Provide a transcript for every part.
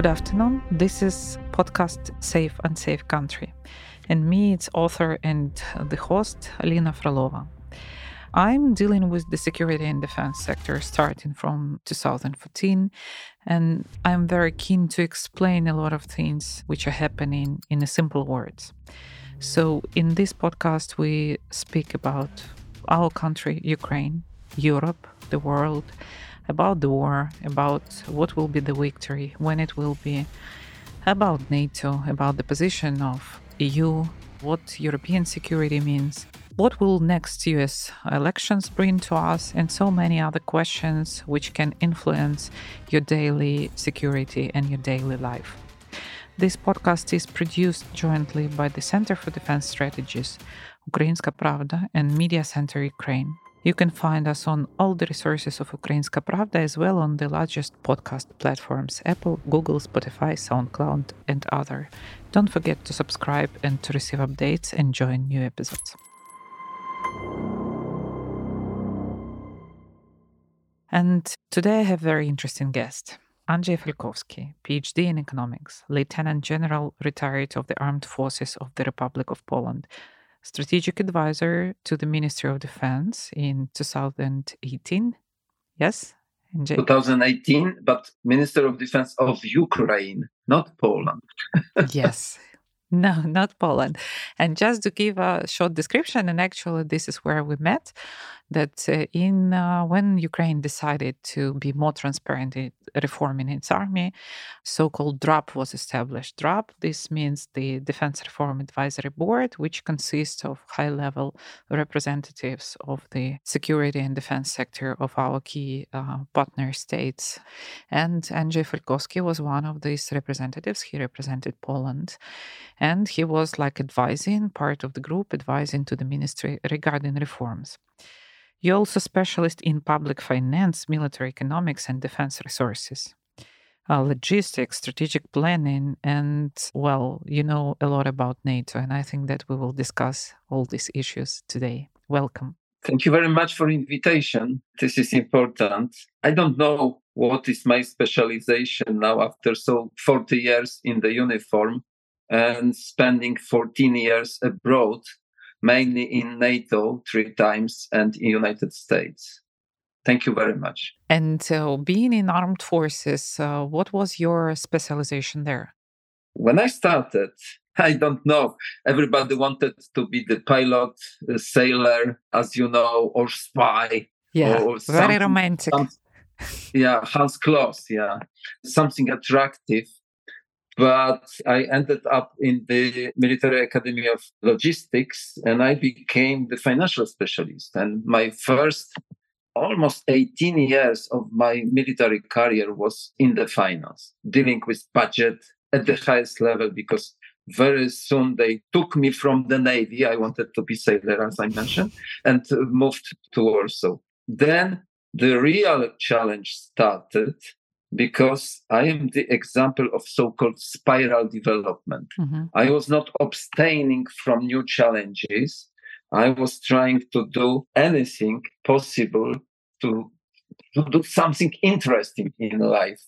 Good afternoon. This is podcast Safe and Safe Country. And me, it's author and the host, Alina Frolova. I'm dealing with the security and defense sector starting from 2014, and I'm very keen to explain a lot of things which are happening in simple words. So, in this podcast, we speak about our country, Ukraine, Europe, the world, about the war, about what will be the victory, when it will be, about NATO, about the position of EU, what European security means, what will next US elections bring to us, and so many other questions which can influence your daily security and your daily life. This podcast is produced jointly by the Center for Defense Strategies, Ukrainska Pravda, and Media Center Ukraine. You can find us on all the resources of Ukrainska Pravda as well on the largest podcast platforms Apple, Google, Spotify, SoundCloud, and other. Don't forget to subscribe and to receive updates and join new episodes. And today I have a very interesting guest. Andrzej Falkowski, PhD in economics, Lieutenant General retired of the Armed Forces of the Republic of Poland, strategic advisor to the Ministry of Defense in 2018. Yes? NJ? 2018, but Minister of Defense of Ukraine, not Poland. yes, no, not Poland. And just to give a short description, and actually, this is where we met that uh, in uh, when Ukraine decided to be more transparent in reforming its army, so-called DRAB was established. DRAB this means the Defense Reform Advisory Board, which consists of high-level representatives of the security and defense sector of our key uh, partner states. And Andrzej Falkowski was one of these representatives. He represented Poland, and he was like advising part of the group, advising to the ministry regarding reforms. You're also specialist in public finance, military economics, and defense resources. Uh, logistics, strategic planning, and well, you know a lot about NATO, and I think that we will discuss all these issues today. Welcome. Thank you very much for invitation. This is important. I don't know what is my specialization now after so 40 years in the uniform and spending 14 years abroad mainly in NATO three times and in United States. Thank you very much. And uh, being in armed forces, uh, what was your specialization there? When I started, I don't know. Everybody wanted to be the pilot, sailor, as you know, or spy. Yeah, or very romantic. yeah, Hans Kloss. Yeah, something attractive but I ended up in the Military Academy of Logistics and I became the financial specialist. And my first almost 18 years of my military career was in the finance, dealing with budget at the highest level because very soon they took me from the Navy. I wanted to be sailor, as I mentioned, and moved to Warsaw. Then the real challenge started because I am the example of so called spiral development. Mm-hmm. I was not abstaining from new challenges. I was trying to do anything possible to, to do something interesting in life.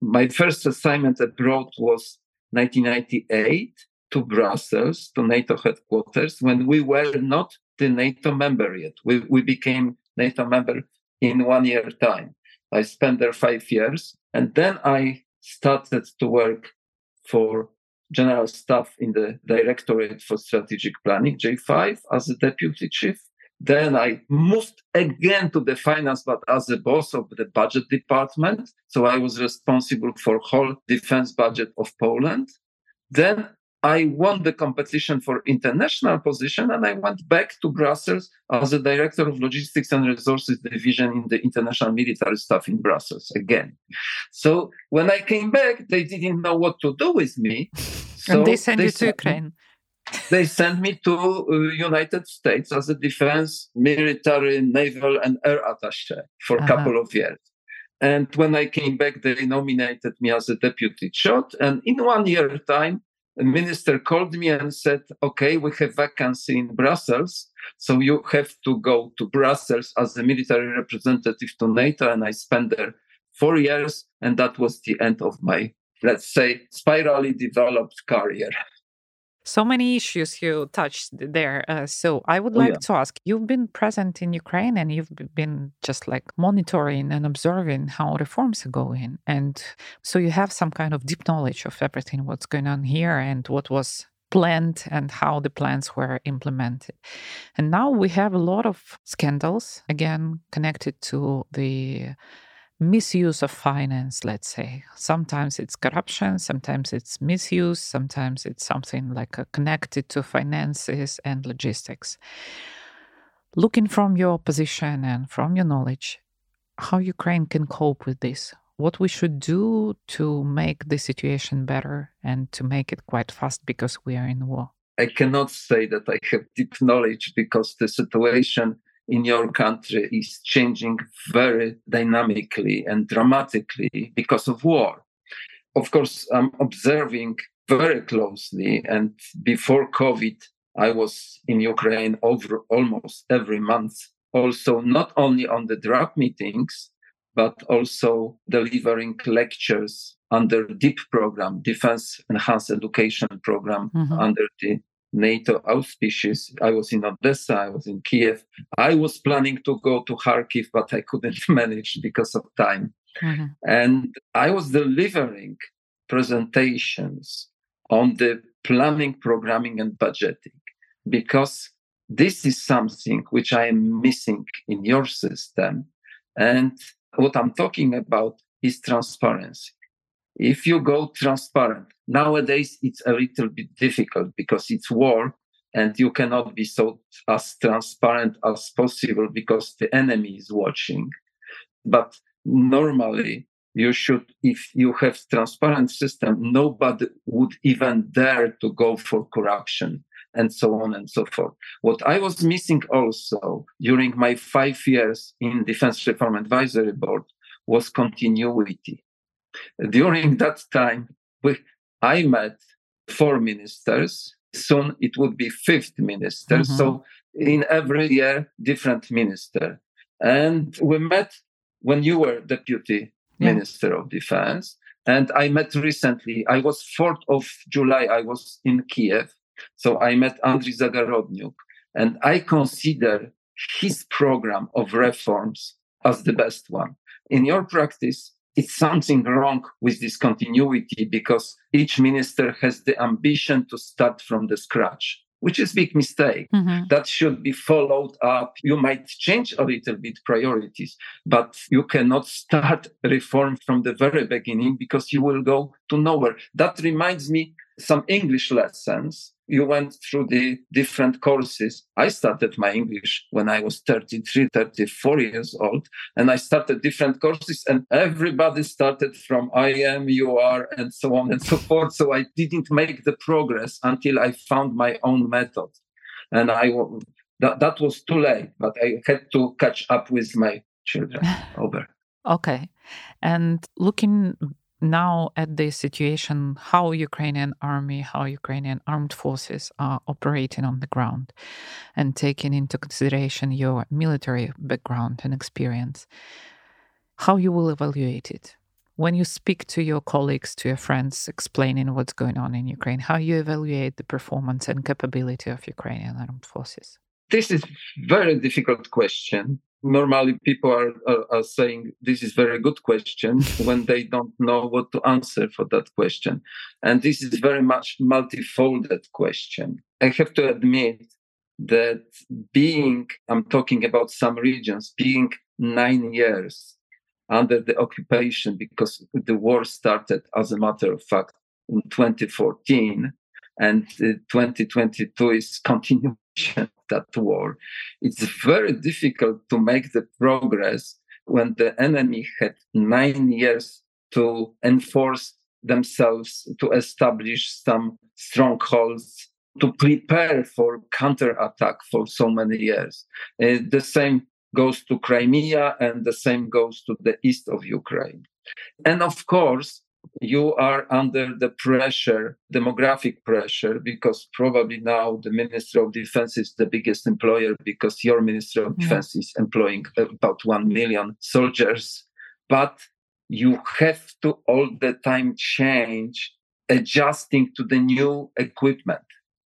My first assignment abroad was 1998 to Brussels, to NATO headquarters, when we were not the NATO member yet. We, we became NATO member in one year time. I spent there five years. And then I started to work for general staff in the Directorate for Strategic Planning, J5, as a deputy chief. Then I moved again to the finance, but as the boss of the budget department. So I was responsible for whole defense budget of Poland. Then I won the competition for international position and I went back to Brussels as a director of logistics and resources division in the international military staff in Brussels again. So when I came back, they didn't know what to do with me. So and they sent they you to Ukraine. They sent me to uh, United States as a defense, military, naval, and air attaché for a uh-huh. couple of years. And when I came back, they nominated me as a deputy chief. And in one year time, minister called me and said, okay, we have vacancy in Brussels. So you have to go to Brussels as a military representative to NATO. And I spent there four years. And that was the end of my let's say, spirally developed career. So many issues you touched there. Uh, so I would like oh, yeah. to ask you've been present in Ukraine and you've been just like monitoring and observing how reforms are going. And so you have some kind of deep knowledge of everything, what's going on here and what was planned and how the plans were implemented. And now we have a lot of scandals, again, connected to the misuse of finance, let's say. Sometimes it's corruption, sometimes it's misuse, sometimes it's something like uh, connected to finances and logistics. Looking from your position and from your knowledge, how Ukraine can cope with this, what we should do to make the situation better and to make it quite fast because we are in war. I cannot say that I have deep knowledge because the situation in your country is changing very dynamically and dramatically because of war. Of course, I'm observing very closely, and before COVID, I was in Ukraine over almost every month. Also, not only on the DRAB meetings, but also delivering lectures under DEEP program, Defense Enhanced Education program, mm-hmm. under the NATO auspices. I was in Odessa, I was in Kiev. I was planning to go to Kharkiv, but I couldn't manage because of time. Mm-hmm. And I was delivering presentations on the planning, programming, and budgeting because this is something which I am missing in your system. And what I'm talking about is transparency. If you go transparent, nowadays it's a little bit difficult because it's war and you cannot be so as transparent as possible because the enemy is watching. But normally you should, if you have transparent system, nobody would even dare to go for corruption and so on and so forth. What I was missing also during my five years in Defense Reform Advisory Board was continuity. During that time, we, I met four ministers. Soon it would be fifth minister. Mm-hmm. So in every year, different minister. And we met when you were deputy yeah. minister of defense. And I met recently, I was 4th of July, I was in Kiev. So I met Andriy Zagorodnyuk. And I consider his program of reforms as the best one. In your practice, it's something wrong with this continuity because each minister has the ambition to start from the scratch which is big mistake. Mm-hmm. that should be followed up. You might change a little bit priorities but you cannot start reform from the very beginning because you will go to nowhere. That reminds me some english lessons you went through the different courses. I started my English when I was 33, 34 years old, and I started different courses, and everybody started from I am, you are, and so on and so forth. So I didn't make the progress until I found my own method. And I that, that was too late, but I had to catch up with my children over. Okay. And looking now at the situation, how Ukrainian army, how Ukrainian armed forces are operating on the ground, and taking into consideration your military background and experience, how you will evaluate it. When you speak to your colleagues, to your friends, explaining what's going on in Ukraine, how you evaluate the performance and capability of Ukrainian armed forces? This is very difficult question normally people are, are, are, saying this is very good question when they don't know what to answer for that question. And this is very much multifolded question. I have to admit that being i'm talking about some regions being nine years under the occupation because the war started as a matter of fact in 2014 and uh, 2022 is continuation of that war. It's very difficult to make the progress when the enemy had nine years to enforce themselves, to establish some strongholds, to prepare for counterattack for so many years. Uh, the same goes to Crimea and the same goes to the east of Ukraine. And of course, you are under the pressure, demographic pressure, because probably now the Minister of Defense is the biggest employer because your Minister of Defense is employing about 1 million soldiers. But you have to all the time change, adjusting to the new equipment.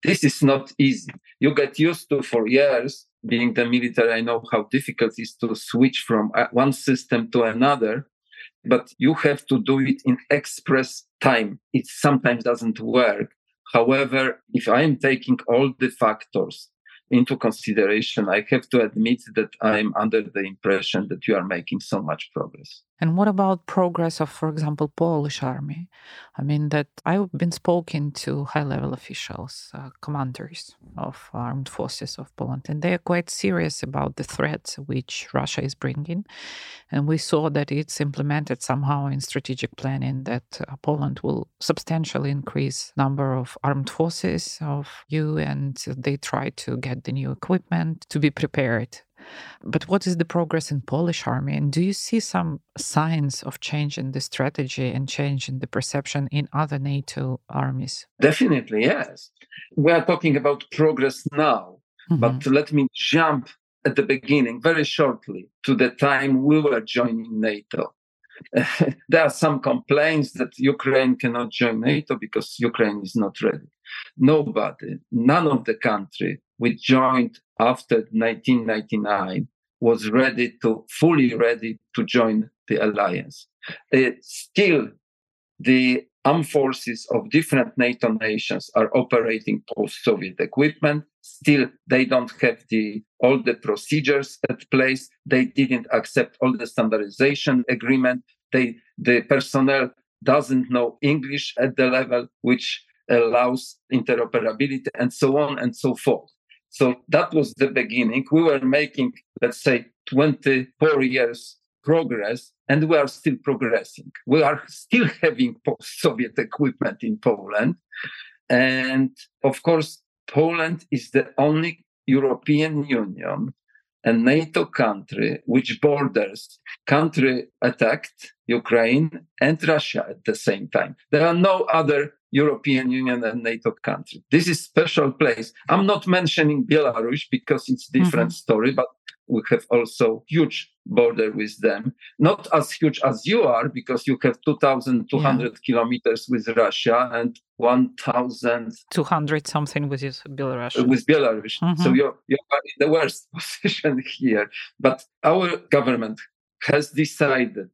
This is not easy. You get used to for years being the military. I know how difficult it is to switch from uh, one system to another, but you have to do it in express time. It sometimes doesn't work. However, if I am taking all the factors into consideration, I have to admit that I'm under the impression that you are making so much progress. And what about progress of, for example, Polish army? I mean, that I've been spoken to high-level officials, uh, commanders of armed forces of Poland, and they are quite serious about the threats which Russia is bringing. And we saw that it's implemented somehow in strategic planning that uh, Poland will substantially increase number of armed forces of you, and they try to get the new equipment to be prepared but what is the progress in Polish army? And do you see some signs of change in the strategy and change in the perception in other NATO armies? Definitely, yes. We are talking about progress now, mm-hmm. but let me jump at the beginning very shortly to the time we were joining NATO. there are some complaints that Ukraine cannot join NATO because Ukraine is not ready. Nobody, none of the country we joined after 1999 was ready to fully ready to join the alliance. Uh, still, the armed forces of different NATO nations are operating post-Soviet equipment. Still, they don't have the all the procedures at place. They didn't accept all the standardization agreement. They the personnel doesn't know English at the level which allows interoperability and so on and so forth. So that was the beginning. We were making, let's say, 24 years progress, and we are still progressing. We are still having post Soviet equipment in Poland. And of course, Poland is the only European Union and NATO country which borders country attacked Ukraine and Russia at the same time. There are no other European Union and NATO country. This is special place. I'm not mentioning Belarus because it's different mm-hmm. story, but we have also huge border with them. Not as huge as you are because you have 2,200 yeah. kilometers with Russia and 1,200 something with Belarus. With Belarus. Mm-hmm. So you're, you're in the worst position here. But our government has decided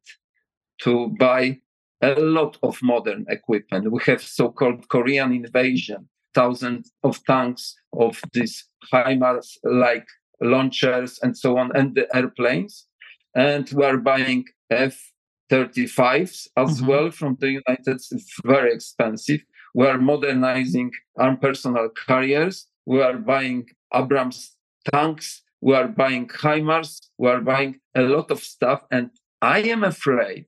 to buy a lot of modern equipment. We have so-called Korean invasion, thousands of tanks of these HIMARS-like launchers and so on, and the airplanes. And we are buying F-35s as mm-hmm. well from the United States, very expensive. We are modernizing armed personnel carriers. We are buying Abrams tanks. We are buying HIMARS. We are buying a lot of stuff. And I am afraid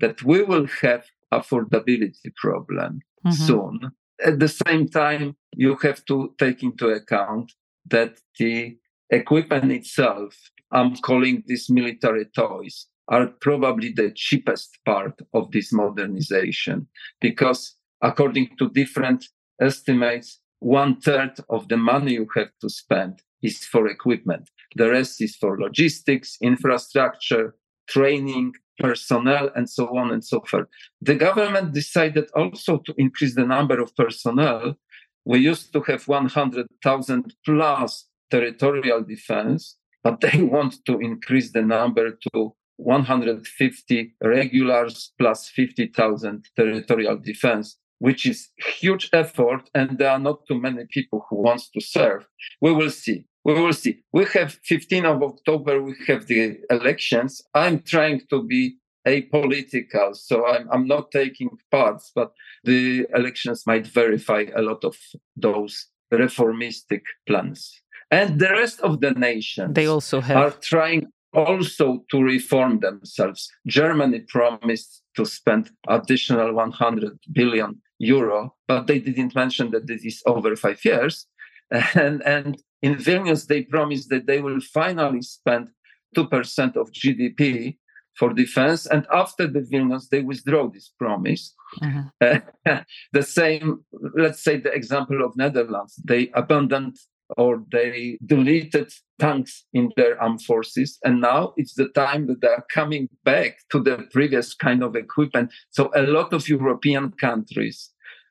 that we will have affordability problem mm-hmm. soon. At the same time, you have to take into account that the equipment itself, I'm calling these military toys, are probably the cheapest part of this modernization because according to different estimates, one third of the money you have to spend is for equipment. The rest is for logistics, infrastructure, training, personnel, and so on and so forth. The government decided also to increase the number of personnel. We used to have 100,000 plus territorial defense, but they want to increase the number to 150 regulars plus 50,000 territorial defense which is huge effort and there are not too many people who wants to serve we will see we will see. We have 15 of October, we have the elections. I'm trying to be apolitical, so I'm, I'm not taking parts, but the elections might verify a lot of those reformistic plans. And the rest of the nations they also have. are trying also to reform themselves. Germany promised to spend additional 100 billion euro, but they didn't mention that this is over five years. And, and in Vilnius, they promised that they will finally spend 2% of GDP for defense. And after the Vilnius, they withdraw this promise. Mm-hmm. Uh, the same, let's say the example of Netherlands, they abandoned or they deleted tanks in their armed forces. And now it's the time that they are coming back to the previous kind of equipment. So a lot of European countries,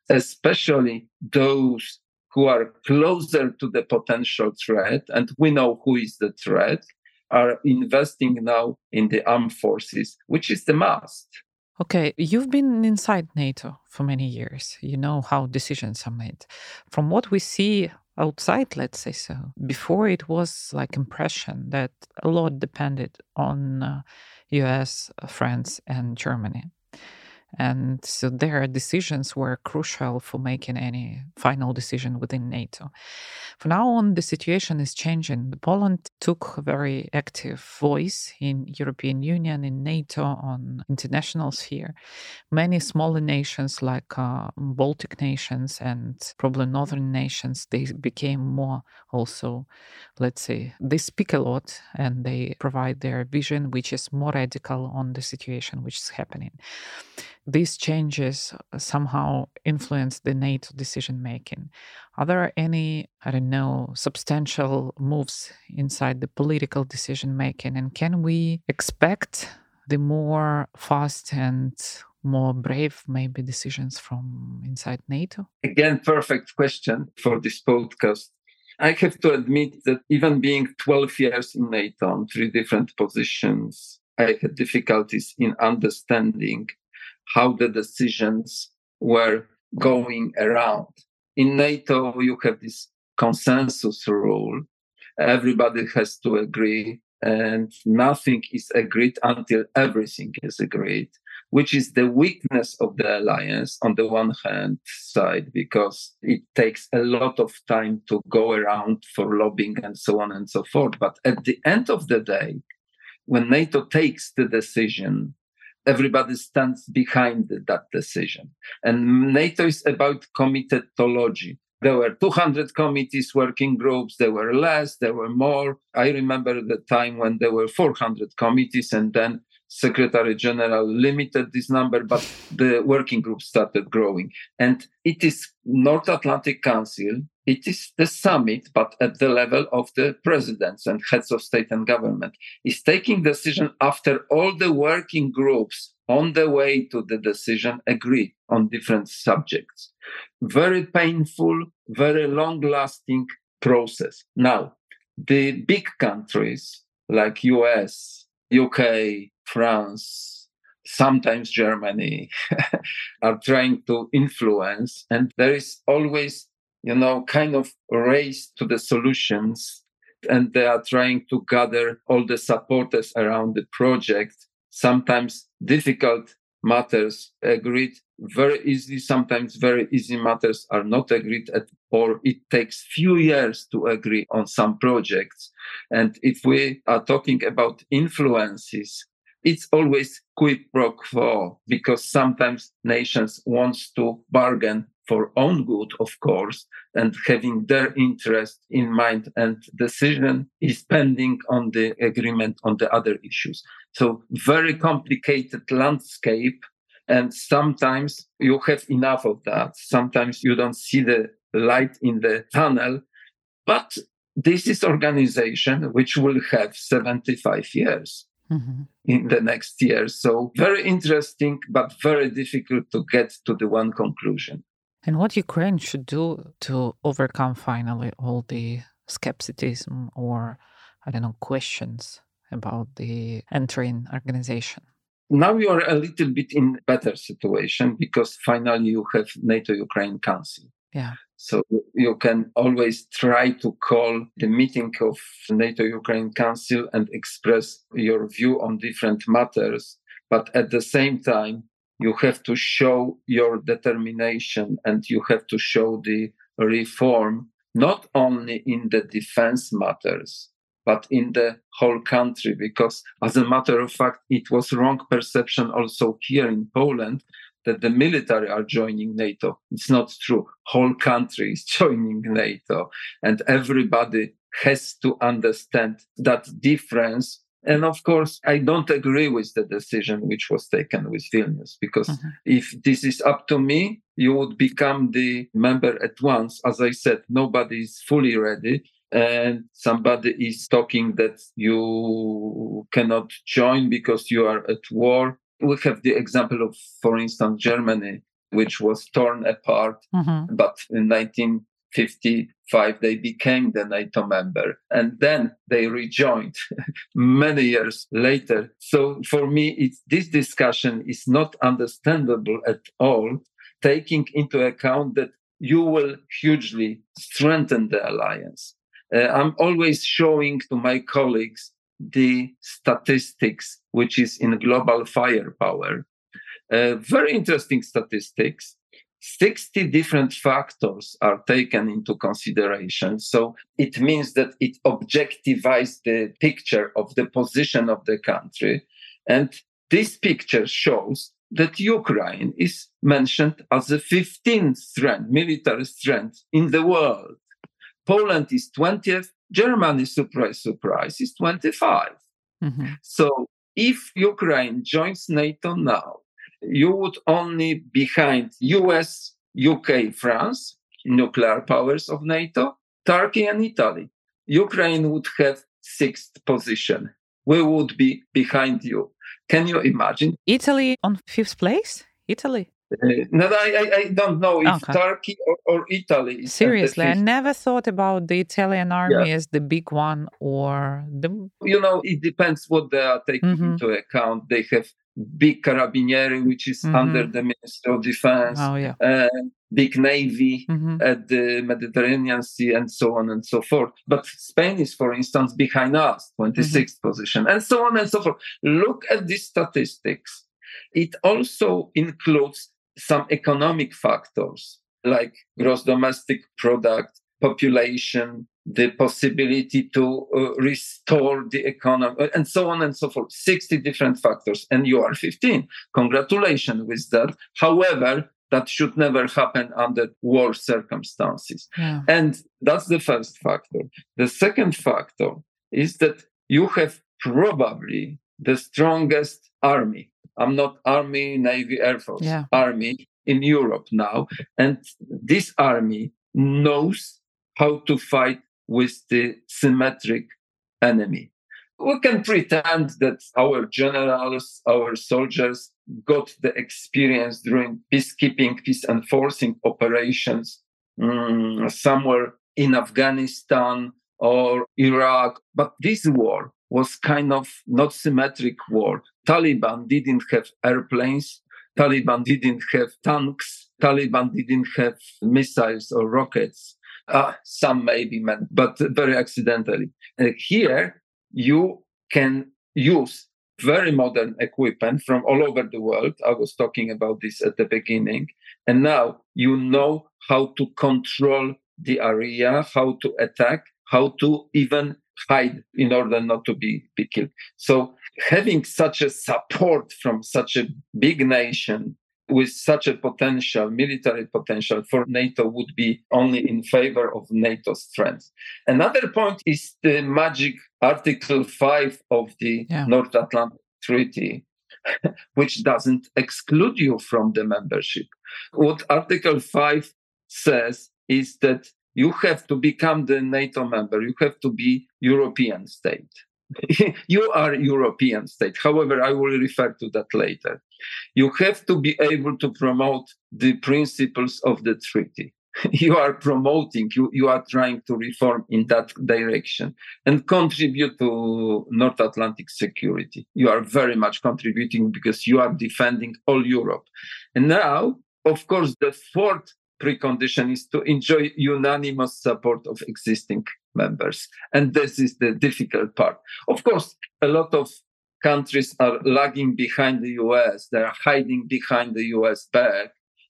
especially those who are closer to the potential threat, and we know who is the threat, are investing now in the armed forces, which is the must. Okay, you've been inside NATO for many years. You know how decisions are made. From what we see outside, let's say so, before it was like impression that a lot depended on uh, US, France, and Germany. And so their decisions were crucial for making any final decision within NATO. From now on, the situation is changing. Poland took a very active voice in European Union, in NATO, on international sphere. Many smaller nations like uh, Baltic nations and probably northern nations, they became more also, let's say, they speak a lot and they provide their vision, which is more radical on the situation which is happening these changes uh, somehow influence the NATO decision making. Are there any, I don't know, substantial moves inside the political decision making? And can we expect the more fast and more brave, maybe, decisions from inside NATO? Again, perfect question for this podcast. I have to admit that even being 12 years in NATO on three different positions, I had difficulties in understanding how the decisions were going around. In NATO, you have this consensus rule. Everybody has to agree, and nothing is agreed until everything is agreed, which is the weakness of the alliance on the one hand side, because it takes a lot of time to go around for lobbying and so on and so forth. But at the end of the day, when NATO takes the decision, everybody stands behind that decision. And NATO is about committedology. There were 200 committees, working groups. There were less, there were more. I remember the time when there were 400 committees, and then Secretary General limited this number, but the working group started growing. And it is North Atlantic Council, it is the summit, but at the level of the presidents and heads of state and government, is taking decision after all the working groups on the way to the decision agree on different subjects. Very painful, very long lasting process. Now, the big countries like US, UK, France, sometimes Germany are trying to influence. And there is always, you know, kind of race to the solutions. And they are trying to gather all the supporters around the project. Sometimes difficult matters agreed very easily sometimes very easy matters are not agreed at or it takes few years to agree on some projects. And if we are talking about influences it's always quid pro quo because sometimes nations wants to bargain for own good, of course, and having their interest in mind and decision is pending on the agreement on the other issues. So very complicated landscape. And sometimes you have enough of that. Sometimes you don't see the light in the tunnel. But this is organization which will have 75 years mm-hmm. in the next year. So very interesting, but very difficult to get to the one conclusion. And what Ukraine should do to overcome finally all the skepticism or, I don't know, questions about the entering organization? Now you are a little bit in better situation because finally you have NATO Ukraine Council. Yeah. So you can always try to call the meeting of NATO Ukraine Council and express your view on different matters. But at the same time, you have to show your determination and you have to show the reform, not only in the defense matters, but in the whole country. Because as a matter of fact, it was wrong perception also here in Poland that the military are joining NATO. It's not true. Whole country is joining NATO and everybody has to understand that difference And of course, I don't agree with the decision which was taken with Vilnius, because mm-hmm. if this is up to me, you would become the member at once. As I said, nobody is fully ready. And somebody is talking that you cannot join because you are at war. We have the example of, for instance, Germany, which was torn apart, mm-hmm. but in 19 55 they became the nato member and then they rejoined many years later. So for me this discussion is not understandable at all taking into account that you will hugely strengthen the alliance. Uh, i'm always showing to my colleagues the statistics which is in global firepower. Uh, very interesting statistics 60 different factors are taken into consideration. So it means that it objectivizes the picture of the position of the country. And this picture shows that Ukraine is mentioned as the 15th strength, military strength in the world. Poland is 20th, Germany, surprise, surprise, is 25. Mm-hmm. So if Ukraine joins NATO now, you would only behind US, UK, France, nuclear powers of NATO, Turkey and Italy. Ukraine would have sixth position. We would be behind you. Can you imagine? Italy on fifth place? Italy? Uh, no, I, I don't know if okay. Turkey or, or Italy. Seriously, I never thought about the Italian army yeah. as the big one or the. You know, it depends what they are taking mm-hmm. into account. They have big carabinieri, which is mm-hmm. under the Ministry of Defense, oh, yeah. uh, big navy mm-hmm. at the Mediterranean Sea, and so on and so forth. But Spain is, for instance, behind us, 26th mm-hmm. position, and so on and so forth. Look at these statistics. It also includes some economic factors like gross domestic product, population, the possibility to uh, restore the economy, uh, and so on and so forth. 60 different factors, and you are 15. Congratulations with that. However, that should never happen under war circumstances. Yeah. And that's the first factor. The second factor is that you have probably the strongest army. I'm not army, navy, air force, yeah. army in Europe now. And this army knows how to fight with the symmetric enemy. We can pretend that our generals, our soldiers got the experience during peacekeeping, peace enforcing operations um, somewhere in Afghanistan or Iraq. But this war was kind of not symmetric war. Taliban didn't have airplanes. Taliban didn't have tanks. Taliban didn't have missiles or rockets. Uh, some may be meant, but very accidentally. Uh, here, you can use very modern equipment from all over the world. I was talking about this at the beginning. And now you know how to control the area, how to attack, how to even hide in order not to be, be killed. So having such a support from such a big nation with such a potential, military potential for NATO would be only in favor of NATO's strength. Another point is the magic Article 5 of the yeah. North Atlantic Treaty, which doesn't exclude you from the membership. What Article 5 says is that you have to become the NATO member, you have to be European state. you are European state. However, I will refer to that later. You have to be able to promote the principles of the treaty. you are promoting, you, you are trying to reform in that direction and contribute to North Atlantic security. You are very much contributing because you are defending all Europe. And now, of course, the fourth precondition is to enjoy unanimous support of existing members. And this is the difficult part. Of course, a lot of countries are lagging behind the US. They're hiding behind the US back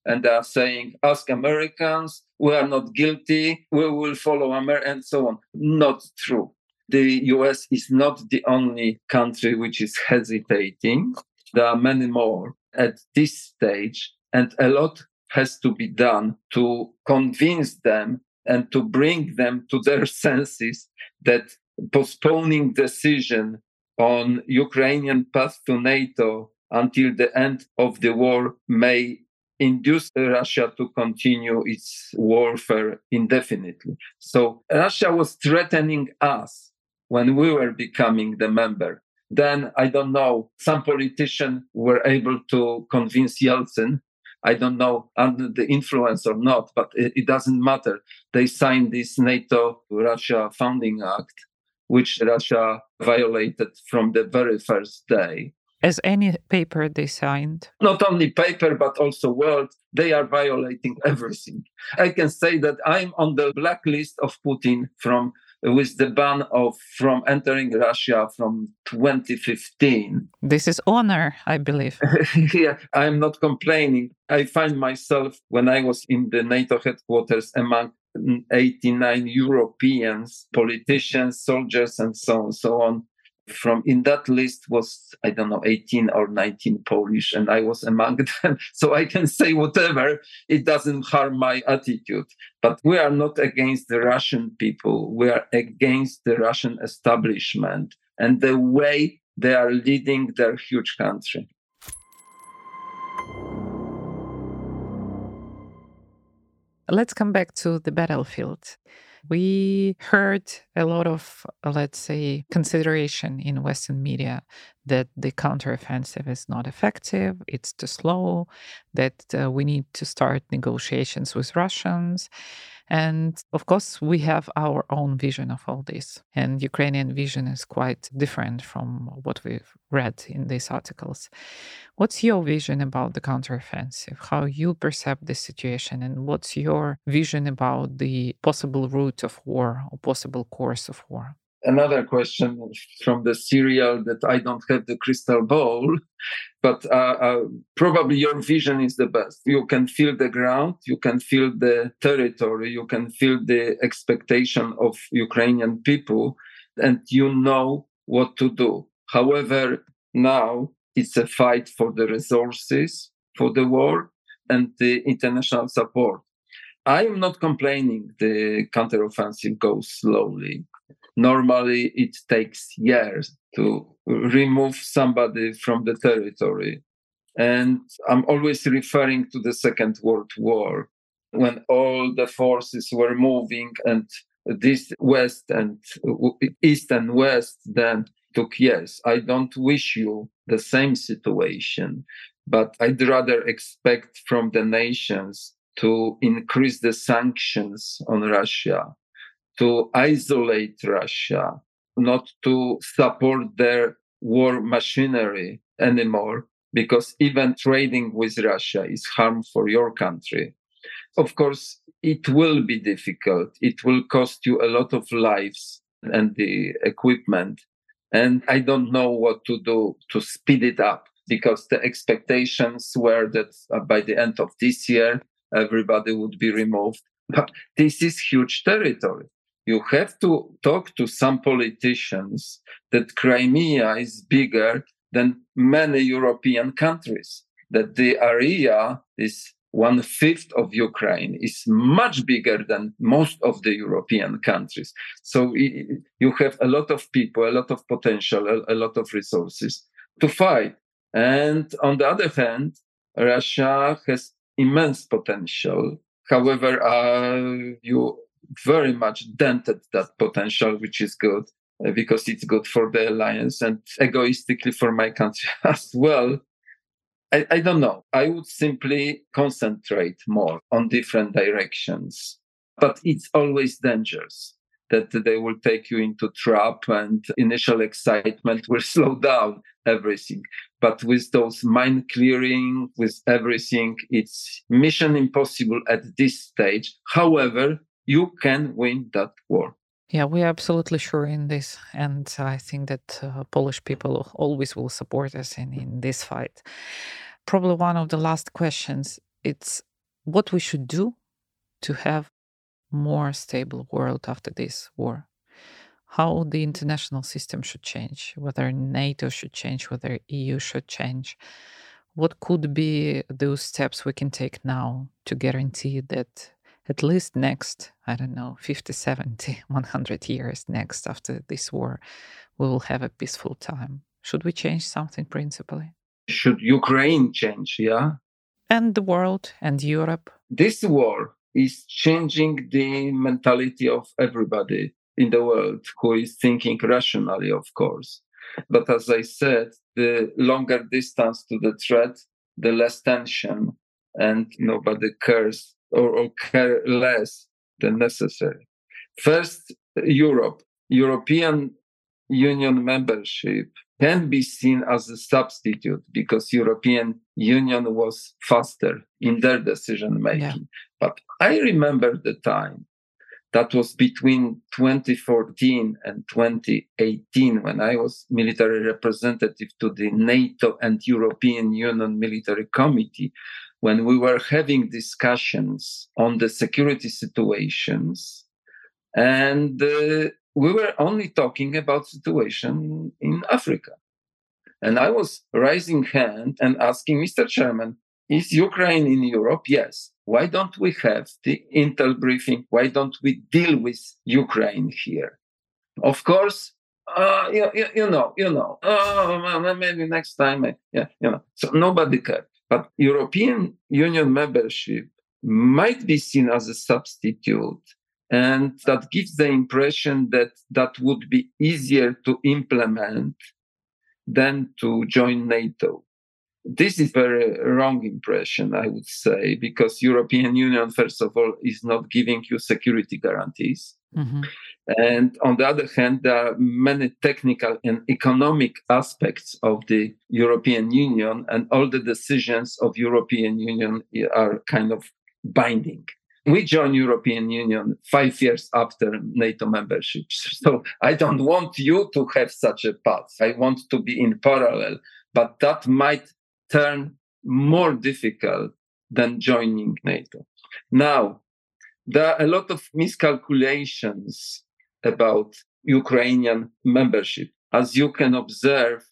and they are saying, ask Americans, we are not guilty, we will follow America, and so on. Not true. The US is not the only country which is hesitating. There are many more at this stage, and a lot has to be done to convince them and to bring them to their senses that postponing decision on Ukrainian path to NATO until the end of the war may induce Russia to continue its warfare indefinitely. So Russia was threatening us when we were becoming the member. Then I don't know, some politicians were able to convince Yeltsin. I don't know under the influence or not, but it, it doesn't matter. They signed this NATO Russia Founding Act, which Russia violated from the very first day as any paper they signed. Not only paper, but also words. They are violating everything. I can say that I'm on the blacklist of Putin from with the ban of from entering Russia from 2015. This is honor, I believe. yeah, I'm not complaining. I find myself when I was in the NATO headquarters among 89 Europeans, politicians, soldiers, and so on, so on from in that list was i don't know 18 or 19 polish and i was among them. So i can say whatever it doesn't harm my attitude. But we are not against the russian people. We are against the russian establishment and the way they are leading their huge country. Let's come back to the battlefield we heard a lot of, uh, let's say, consideration in Western media that the counteroffensive is not effective, it's too slow, that uh, we need to start negotiations with Russians. And of course, we have our own vision of all this. And Ukrainian vision is quite different from what we've read in these articles. What's your vision about the counteroffensive? How you perceive the situation? And what's your vision about the possible route of war or possible course of war? Another question from the serial that I don't have the crystal ball, but uh, uh, probably your vision is the best. You can feel the ground, you can feel the territory, you can feel the expectation of Ukrainian people, and you know what to do. However, now it's a fight for the resources for the war and the international support. I am not complaining the counteroffensive goes slowly normally it takes years to remove somebody from the territory. And I'm always referring to the Second World War when all the forces were moving and this west and east and west then took years. I don't wish you the same situation, but I'd rather expect from the nations to increase the sanctions on Russia to isolate Russia, not to support their war machinery anymore, because even trading with Russia is harm for your country. Of course, it will be difficult. It will cost you a lot of lives and the equipment. And I don't know what to do to speed it up because the expectations were that uh, by the end of this year, everybody would be removed. But this is huge territory you have to talk to some politicians that Crimea is bigger than many European countries, that the area is one fifth of Ukraine is much bigger than most of the European countries. So you have a lot of people, a lot of potential, a, a lot of resources to fight. And on the other hand, Russia has immense potential. However, uh, you very much dented that potential, which is good uh, because it's good for the alliance and egoistically for my country as well. I, I don't know. I would simply concentrate more on different directions, but it's always dangerous that they will take you into trap and initial excitement will slow down everything. But with those mind clearing, with everything, it's mission impossible at this stage. However, you can win that war. Yeah, we are absolutely sure in this. And I think that uh, Polish people always will support us in, in this fight. Probably one of the last questions it's what we should do to have more stable world after this war how the international system should change whether nato should change whether eu should change what could be those steps we can take now to guarantee that at least next, I don't know, 50, 70, 100 years next after this war, we will have a peaceful time. Should we change something principally? Should Ukraine change? Yeah. And the world and Europe? This war is changing the mentality of everybody in the world who is thinking rationally, of course. But as I said, the longer distance to the threat, the less tension, and nobody cares or, or care less than necessary. First, Europe. European Union membership can be seen as a substitute because European Union was faster in their decision making. Yeah. But I remember the time that was between 2014 and 2018 when I was military representative to the NATO and European Union Military Committee when we were having discussions on the security situations and uh, we were only talking about situation in Africa. And I was raising hand and asking Mr. Chairman, is Ukraine in Europe? Yes. Why don't we have the intel briefing? Why don't we deal with Ukraine here? Of course, uh, you, you, you know, you know, oh, maybe next time, yeah, you know. So nobody cared. But European Union membership might be seen as a substitute and that gives the impression that that would be easier to implement than to join NATO. This is very wrong impression, I would say, because European Union, first of all, is not giving you security guarantees. Mm-hmm. And on the other hand, there are many technical and economic aspects of the European Union, and all the decisions of European Union are kind of binding we joined European Union five years after NATO membership. So I don't want you to have such a path. I want to be in parallel, but that might turn more difficult than joining NATO. Now, there are a lot of miscalculations about Ukrainian membership. As you can observe,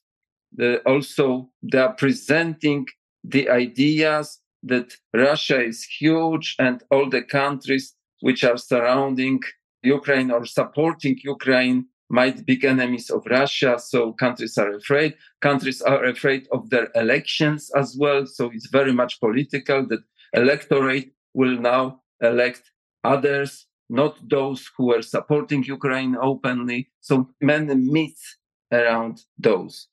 the, also they are presenting the ideas that Russia is huge and all the countries which are surrounding Ukraine or supporting Ukraine might be enemies of Russia. So countries are afraid. Countries are afraid of their elections as well. So it's very much political that electorate will now elect others, not those who are supporting Ukraine openly. So many myths around those.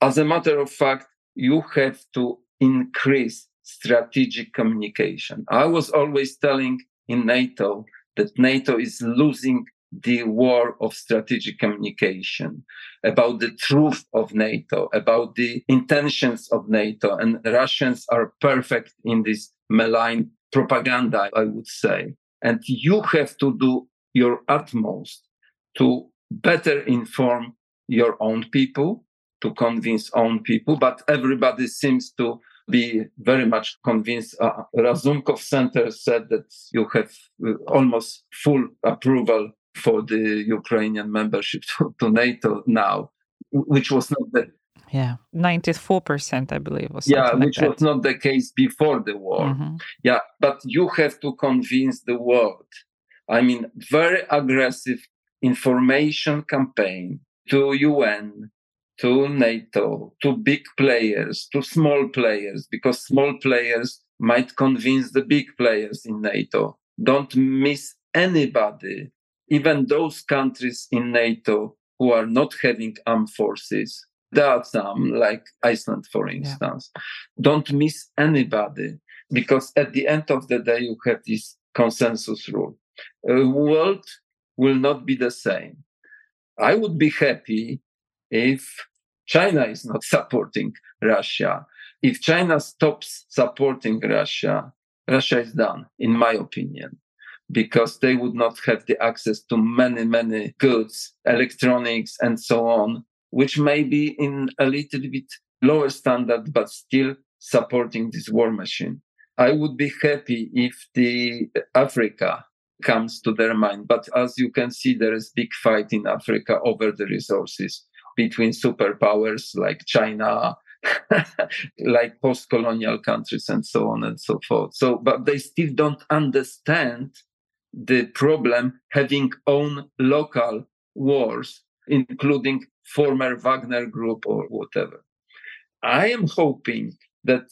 As a matter of fact, you have to increase strategic communication. I was always telling in NATO that NATO is losing the war of strategic communication, about the truth of NATO, about the intentions of NATO. And Russians are perfect in this malign propaganda, I would say. And you have to do your utmost to better inform your own people, to convince own people, but everybody seems to be very much convinced. Uh, Razumkov Center said that you have uh, almost full approval for the Ukrainian membership to, to NATO now, which was not the yeah 94% i believe was yeah which like was not the case before the war mm-hmm. yeah but you have to convince the world i mean very aggressive information campaign to un to NATO, to big players, to small players, because small players might convince the big players in NATO. Don't miss anybody, even those countries in NATO who are not having armed forces. There are some, like Iceland, for instance. Yeah. Don't miss anybody, because at the end of the day, you have this consensus rule. The world will not be the same. I would be happy if China is not supporting Russia. If China stops supporting Russia, Russia is done, in my opinion, because they would not have the access to many, many goods, electronics, and so on, which may be in a little bit lower standard, but still supporting this war machine. I would be happy if the Africa comes to their mind. But as you can see, there is big fight in Africa over the resources between superpowers like China, like post colonial countries, and so on and so forth. So, but they still don't understand the problem having own local wars, including former Wagner group or whatever. I am hoping that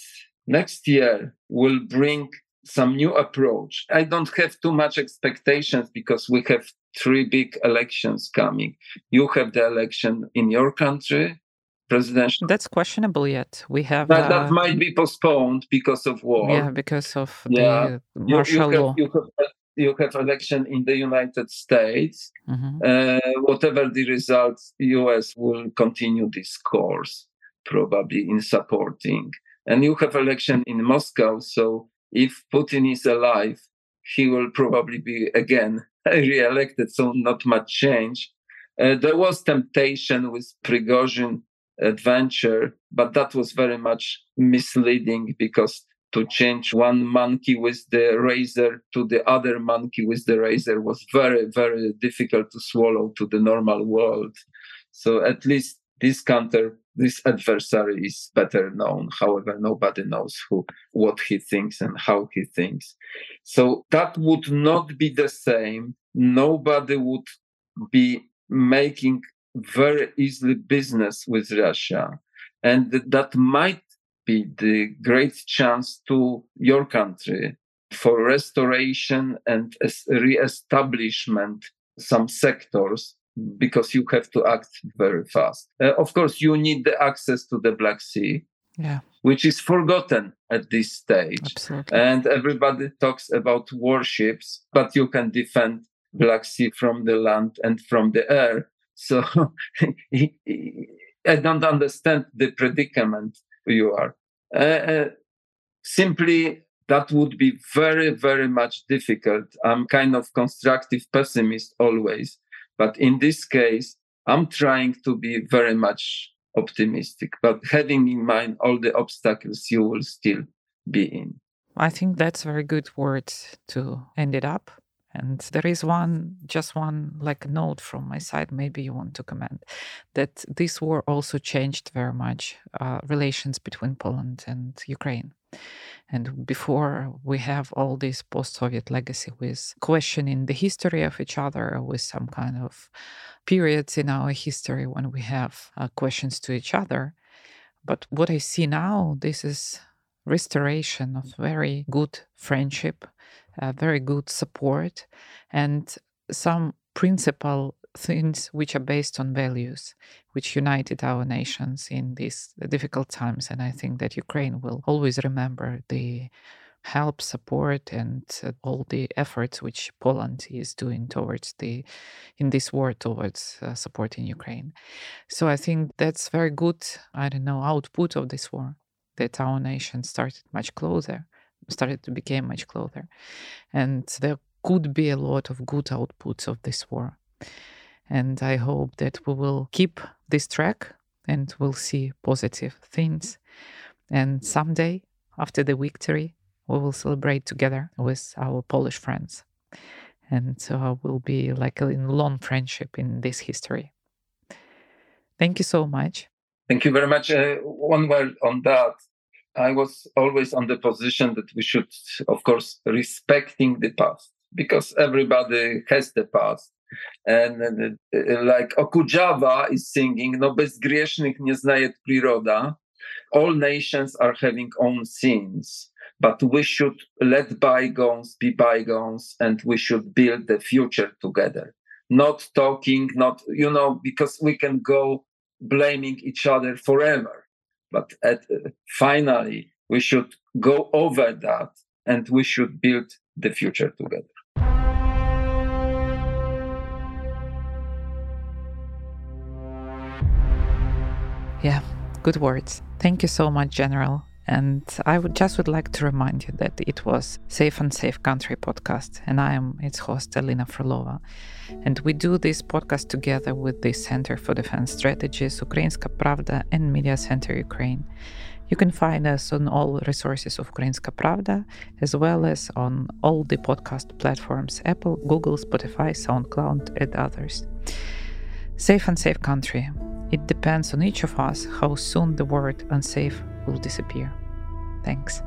next year will bring some new approach. I don't have too much expectations because we have three big elections coming. You have the election in your country, presidential. That's questionable yet. We have that, uh, that might be postponed because of war. Yeah, because of yeah. the martial you, you law. Have, you, have, you have election in the United States. Mm-hmm. Uh, whatever the results, U.S. will continue this course probably in supporting. And you have election in Moscow, so if Putin is alive, he will probably be again re-elected, so not much change. Uh, there was temptation with Prigozhin adventure, but that was very much misleading because to change one monkey with the razor to the other monkey with the razor was very, very difficult to swallow to the normal world. So at least this counter, this adversary is better known. However, nobody knows who, what he thinks and how he thinks. So that would not be the same. Nobody would be making very easily business with Russia. And that might be the great chance to your country for restoration and re-establishment some sectors because you have to act very fast. Uh, of course, you need the access to the Black Sea, yeah. which is forgotten at this stage. Absolutely. And everybody talks about warships, but you can defend Black Sea from the land and from the air. So I don't understand the predicament you are. Uh, uh, simply, that would be very, very much difficult. I'm kind of constructive pessimist always, but in this case, I'm trying to be very much optimistic, but having in mind all the obstacles you will still be in. I think that's very good word to end it up. And there is one, just one like note from my side, maybe you want to comment, that this war also changed very much uh, relations between Poland and Ukraine. And before we have all this post Soviet legacy with questioning the history of each other, with some kind of periods in our history when we have uh, questions to each other. But what I see now, this is restoration of very good friendship uh, very good support, and some principal things which are based on values, which united our nations in these difficult times. And I think that Ukraine will always remember the help, support, and uh, all the efforts which Poland is doing towards the in this war towards uh, supporting Ukraine. So I think that's very good. I don't know output of this war that our nation started much closer started to become much closer. And there could be a lot of good outputs of this war. And I hope that we will keep this track and we'll see positive things. And someday, after the victory, we will celebrate together with our Polish friends. And so we'll be like in long friendship in this history. Thank you so much. Thank you very much. Uh, one word on that. I was always on the position that we should, of course, respecting the past because everybody has the past. And uh, like Okudzawa is singing, no bezgriesznych nie znaje priroda. All nations are having own sins, but we should let bygones be bygones and we should build the future together. Not talking, not, you know, because we can go blaming each other forever but at, uh, finally, we should go over that and we should build the future together. Yeah, good words. Thank you so much, General. And I would just would like to remind you that it was Safe and Safe Country podcast, and I am its host, Alina Frolova. And we do this podcast together with the Center for Defense Strategies, Ukrainska Pravda, and Media Center Ukraine. You can find us on all resources of Ukrainska Pravda, as well as on all the podcast platforms Apple, Google, Spotify, SoundCloud, and others. Safe and safe country. It depends on each of us how soon the word unsafe will disappear. Thanks.